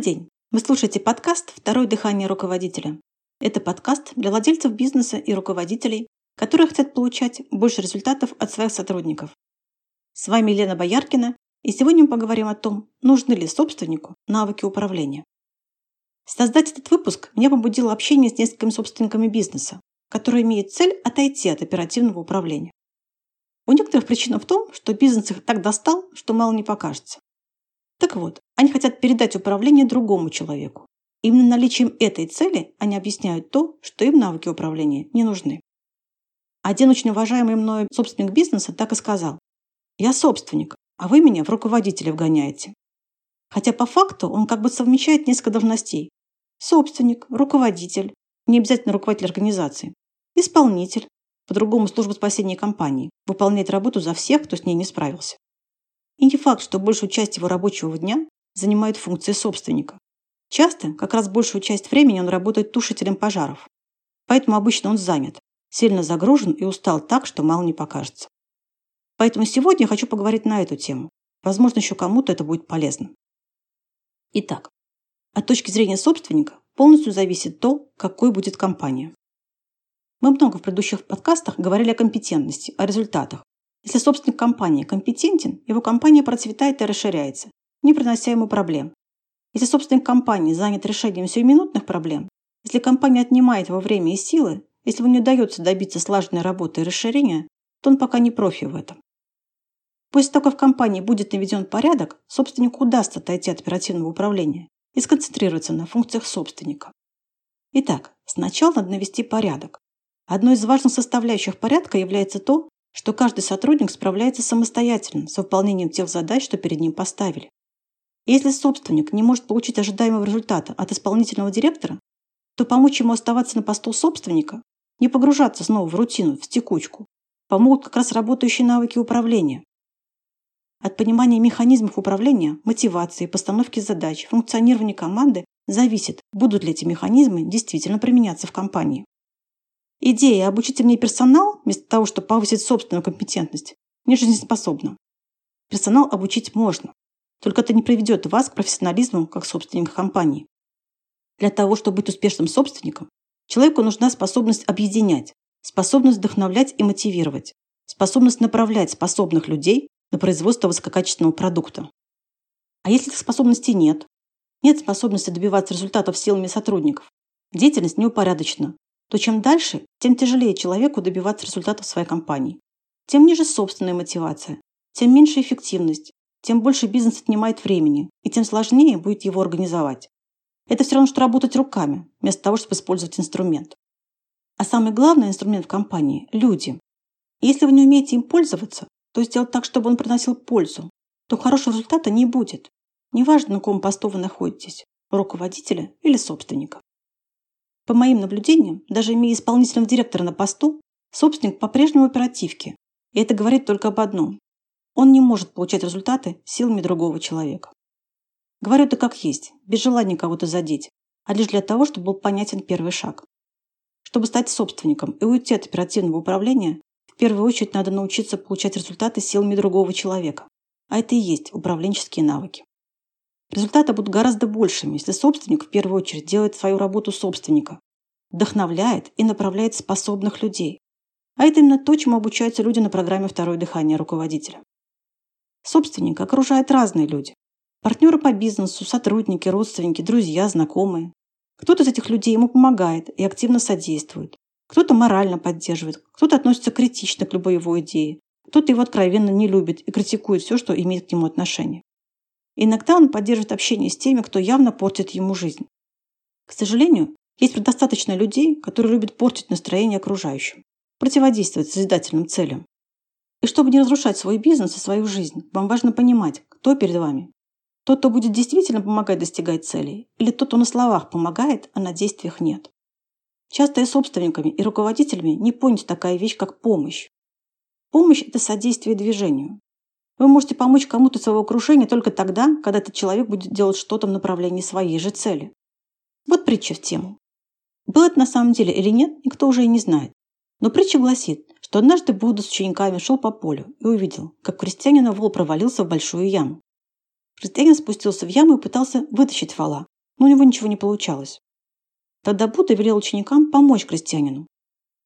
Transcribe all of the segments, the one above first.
день! Вы слушаете подкаст «Второе дыхание руководителя». Это подкаст для владельцев бизнеса и руководителей, которые хотят получать больше результатов от своих сотрудников. С вами Лена Бояркина, и сегодня мы поговорим о том, нужны ли собственнику навыки управления. Создать этот выпуск меня побудило общение с несколькими собственниками бизнеса, которые имеют цель отойти от оперативного управления. У некоторых причина в том, что бизнес их так достал, что мало не покажется. Так вот, они хотят передать управление другому человеку. Именно наличием этой цели они объясняют то, что им навыки управления не нужны. Один очень уважаемый мною собственник бизнеса так и сказал. «Я собственник, а вы меня в руководителя вгоняете». Хотя по факту он как бы совмещает несколько должностей. Собственник, руководитель, не обязательно руководитель организации, исполнитель, по-другому служба спасения компании, выполняет работу за всех, кто с ней не справился. И не факт, что большую часть его рабочего дня занимает функции собственника. Часто, как раз большую часть времени он работает тушителем пожаров. Поэтому обычно он занят, сильно загружен и устал так, что мало не покажется. Поэтому сегодня я хочу поговорить на эту тему. Возможно, еще кому-то это будет полезно. Итак, от точки зрения собственника полностью зависит то, какой будет компания. Мы много в предыдущих подкастах говорили о компетентности, о результатах, если собственник компании компетентен, его компания процветает и расширяется, не принося ему проблем. Если собственник компании занят решением сиюминутных проблем, если компания отнимает его время и силы, если ему не удается добиться слаженной работы и расширения, то он пока не профи в этом. После того, как в компании будет наведен порядок, собственнику удастся отойти от оперативного управления и сконцентрироваться на функциях собственника. Итак, сначала надо навести порядок. Одной из важных составляющих порядка является то, что каждый сотрудник справляется самостоятельно с выполнением тех задач, что перед ним поставили. если собственник не может получить ожидаемого результата от исполнительного директора, то помочь ему оставаться на посту собственника, не погружаться снова в рутину, в текучку, помогут как раз работающие навыки управления. От понимания механизмов управления, мотивации, постановки задач, функционирования команды зависит, будут ли эти механизмы действительно применяться в компании. Идея «обучите мне персонал» вместо того, чтобы повысить собственную компетентность, не жизнеспособна. Персонал обучить можно, только это не приведет вас к профессионализму как собственника компании. Для того, чтобы быть успешным собственником, человеку нужна способность объединять, способность вдохновлять и мотивировать, способность направлять способных людей на производство высококачественного продукта. А если этих способностей нет, нет способности добиваться результатов силами сотрудников, деятельность неупорядочена, то чем дальше, тем тяжелее человеку добиваться результатов своей компании. Тем ниже собственная мотивация, тем меньше эффективность, тем больше бизнес отнимает времени, и тем сложнее будет его организовать. Это все равно, что работать руками, вместо того, чтобы использовать инструмент. А самый главный инструмент в компании – люди. И если вы не умеете им пользоваться, то сделать так, чтобы он приносил пользу, то хорошего результата не будет. Неважно, на каком посту вы находитесь – руководителя или собственника. По моим наблюдениям, даже имея исполнительного директора на посту, собственник по-прежнему оперативки. И это говорит только об одном. Он не может получать результаты силами другого человека. Говорю это как есть, без желания кого-то задеть, а лишь для того, чтобы был понятен первый шаг. Чтобы стать собственником и уйти от оперативного управления, в первую очередь надо научиться получать результаты силами другого человека. А это и есть управленческие навыки. Результаты будут гораздо большими, если собственник в первую очередь делает свою работу собственника, вдохновляет и направляет способных людей. А это именно то, чему обучаются люди на программе «Второе дыхание руководителя». Собственника окружают разные люди. Партнеры по бизнесу, сотрудники, родственники, друзья, знакомые. Кто-то из этих людей ему помогает и активно содействует. Кто-то морально поддерживает, кто-то относится критично к любой его идее, кто-то его откровенно не любит и критикует все, что имеет к нему отношение. Иногда он поддерживает общение с теми, кто явно портит ему жизнь. К сожалению, есть предостаточно людей, которые любят портить настроение окружающим, противодействовать созидательным целям. И чтобы не разрушать свой бизнес и свою жизнь, вам важно понимать, кто перед вами. Тот, кто будет действительно помогать достигать целей, или тот, кто на словах помогает, а на действиях нет. Часто и собственниками, и руководителями не понята такая вещь, как помощь. Помощь – это содействие движению. Вы можете помочь кому-то своего окружения только тогда, когда этот человек будет делать что-то в направлении своей же цели. Вот притча в тему. Было это на самом деле или нет, никто уже и не знает. Но притча гласит, что однажды Будда с учениками шел по полю и увидел, как крестьянина вол провалился в большую яму. Крестьянин спустился в яму и пытался вытащить вала, но у него ничего не получалось. Тогда Будда велел ученикам помочь крестьянину.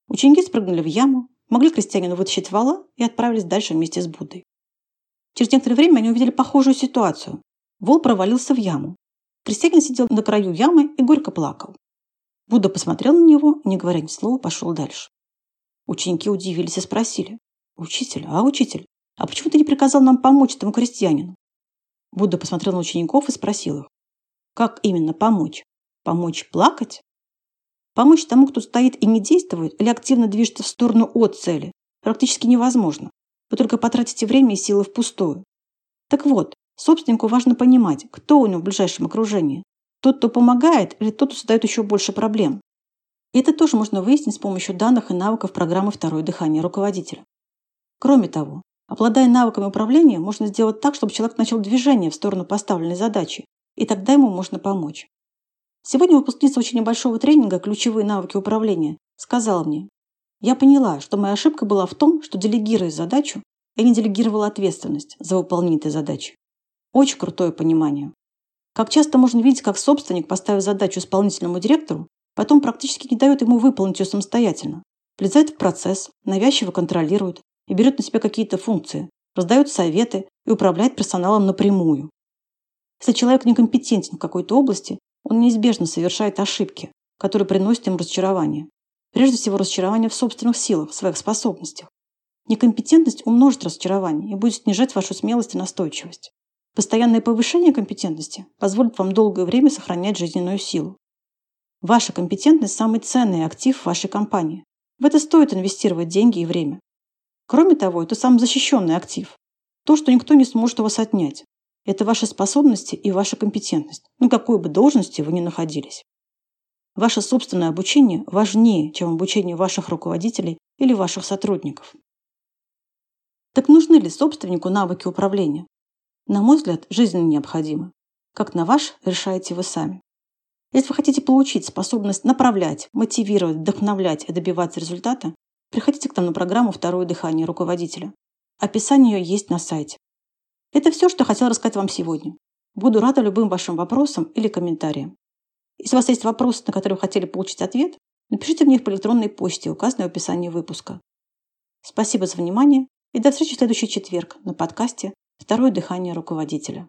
Ученики спрыгнули в яму, могли крестьянину вытащить вала и отправились дальше вместе с Буддой. Через некоторое время они увидели похожую ситуацию. Вол провалился в яму. Крестьянин сидел на краю ямы и горько плакал. Будда посмотрел на него, не говоря ни слова, пошел дальше. Ученики удивились и спросили. «Учитель, а учитель, а почему ты не приказал нам помочь этому крестьянину?» Будда посмотрел на учеников и спросил их. «Как именно помочь? Помочь плакать? Помочь тому, кто стоит и не действует, или активно движется в сторону от цели, практически невозможно. Вы только потратите время и силы впустую. Так вот, собственнику важно понимать, кто у него в ближайшем окружении. Тот, кто помогает, или тот, кто создает еще больше проблем. И это тоже можно выяснить с помощью данных и навыков программы «Второе дыхание» руководителя. Кроме того, обладая навыками управления, можно сделать так, чтобы человек начал движение в сторону поставленной задачи, и тогда ему можно помочь. Сегодня выпускница очень небольшого тренинга «Ключевые навыки управления» сказала мне, «Я поняла, что моя ошибка была в том, что делегируя задачу, я не делегировала ответственность за выполнение этой задачи. Очень крутое понимание. Как часто можно видеть, как собственник, поставив задачу исполнительному директору, потом практически не дает ему выполнить ее самостоятельно. Влезает в процесс, навязчиво контролирует и берет на себя какие-то функции, раздает советы и управляет персоналом напрямую. Если человек некомпетентен в какой-то области, он неизбежно совершает ошибки, которые приносят ему разочарование. Прежде всего, разочарование в собственных силах, в своих способностях. Некомпетентность умножит разочарование и будет снижать вашу смелость и настойчивость. Постоянное повышение компетентности позволит вам долгое время сохранять жизненную силу. Ваша компетентность – самый ценный актив вашей компании. В это стоит инвестировать деньги и время. Кроме того, это самый защищенный актив. То, что никто не сможет у вас отнять. Это ваши способности и ваша компетентность, на какой бы должности вы ни находились. Ваше собственное обучение важнее, чем обучение ваших руководителей или ваших сотрудников. Так нужны ли собственнику навыки управления? На мой взгляд, жизненно необходимы. Как на ваш, решаете вы сами. Если вы хотите получить способность направлять, мотивировать, вдохновлять и добиваться результата, приходите к нам на программу «Второе дыхание руководителя». Описание ее есть на сайте. Это все, что хотел рассказать вам сегодня. Буду рада любым вашим вопросам или комментариям. Если у вас есть вопросы, на которые вы хотели получить ответ, напишите мне их по электронной почте, указанной в описании выпуска. Спасибо за внимание и до встречи в следующий четверг на подкасте «Второе дыхание руководителя».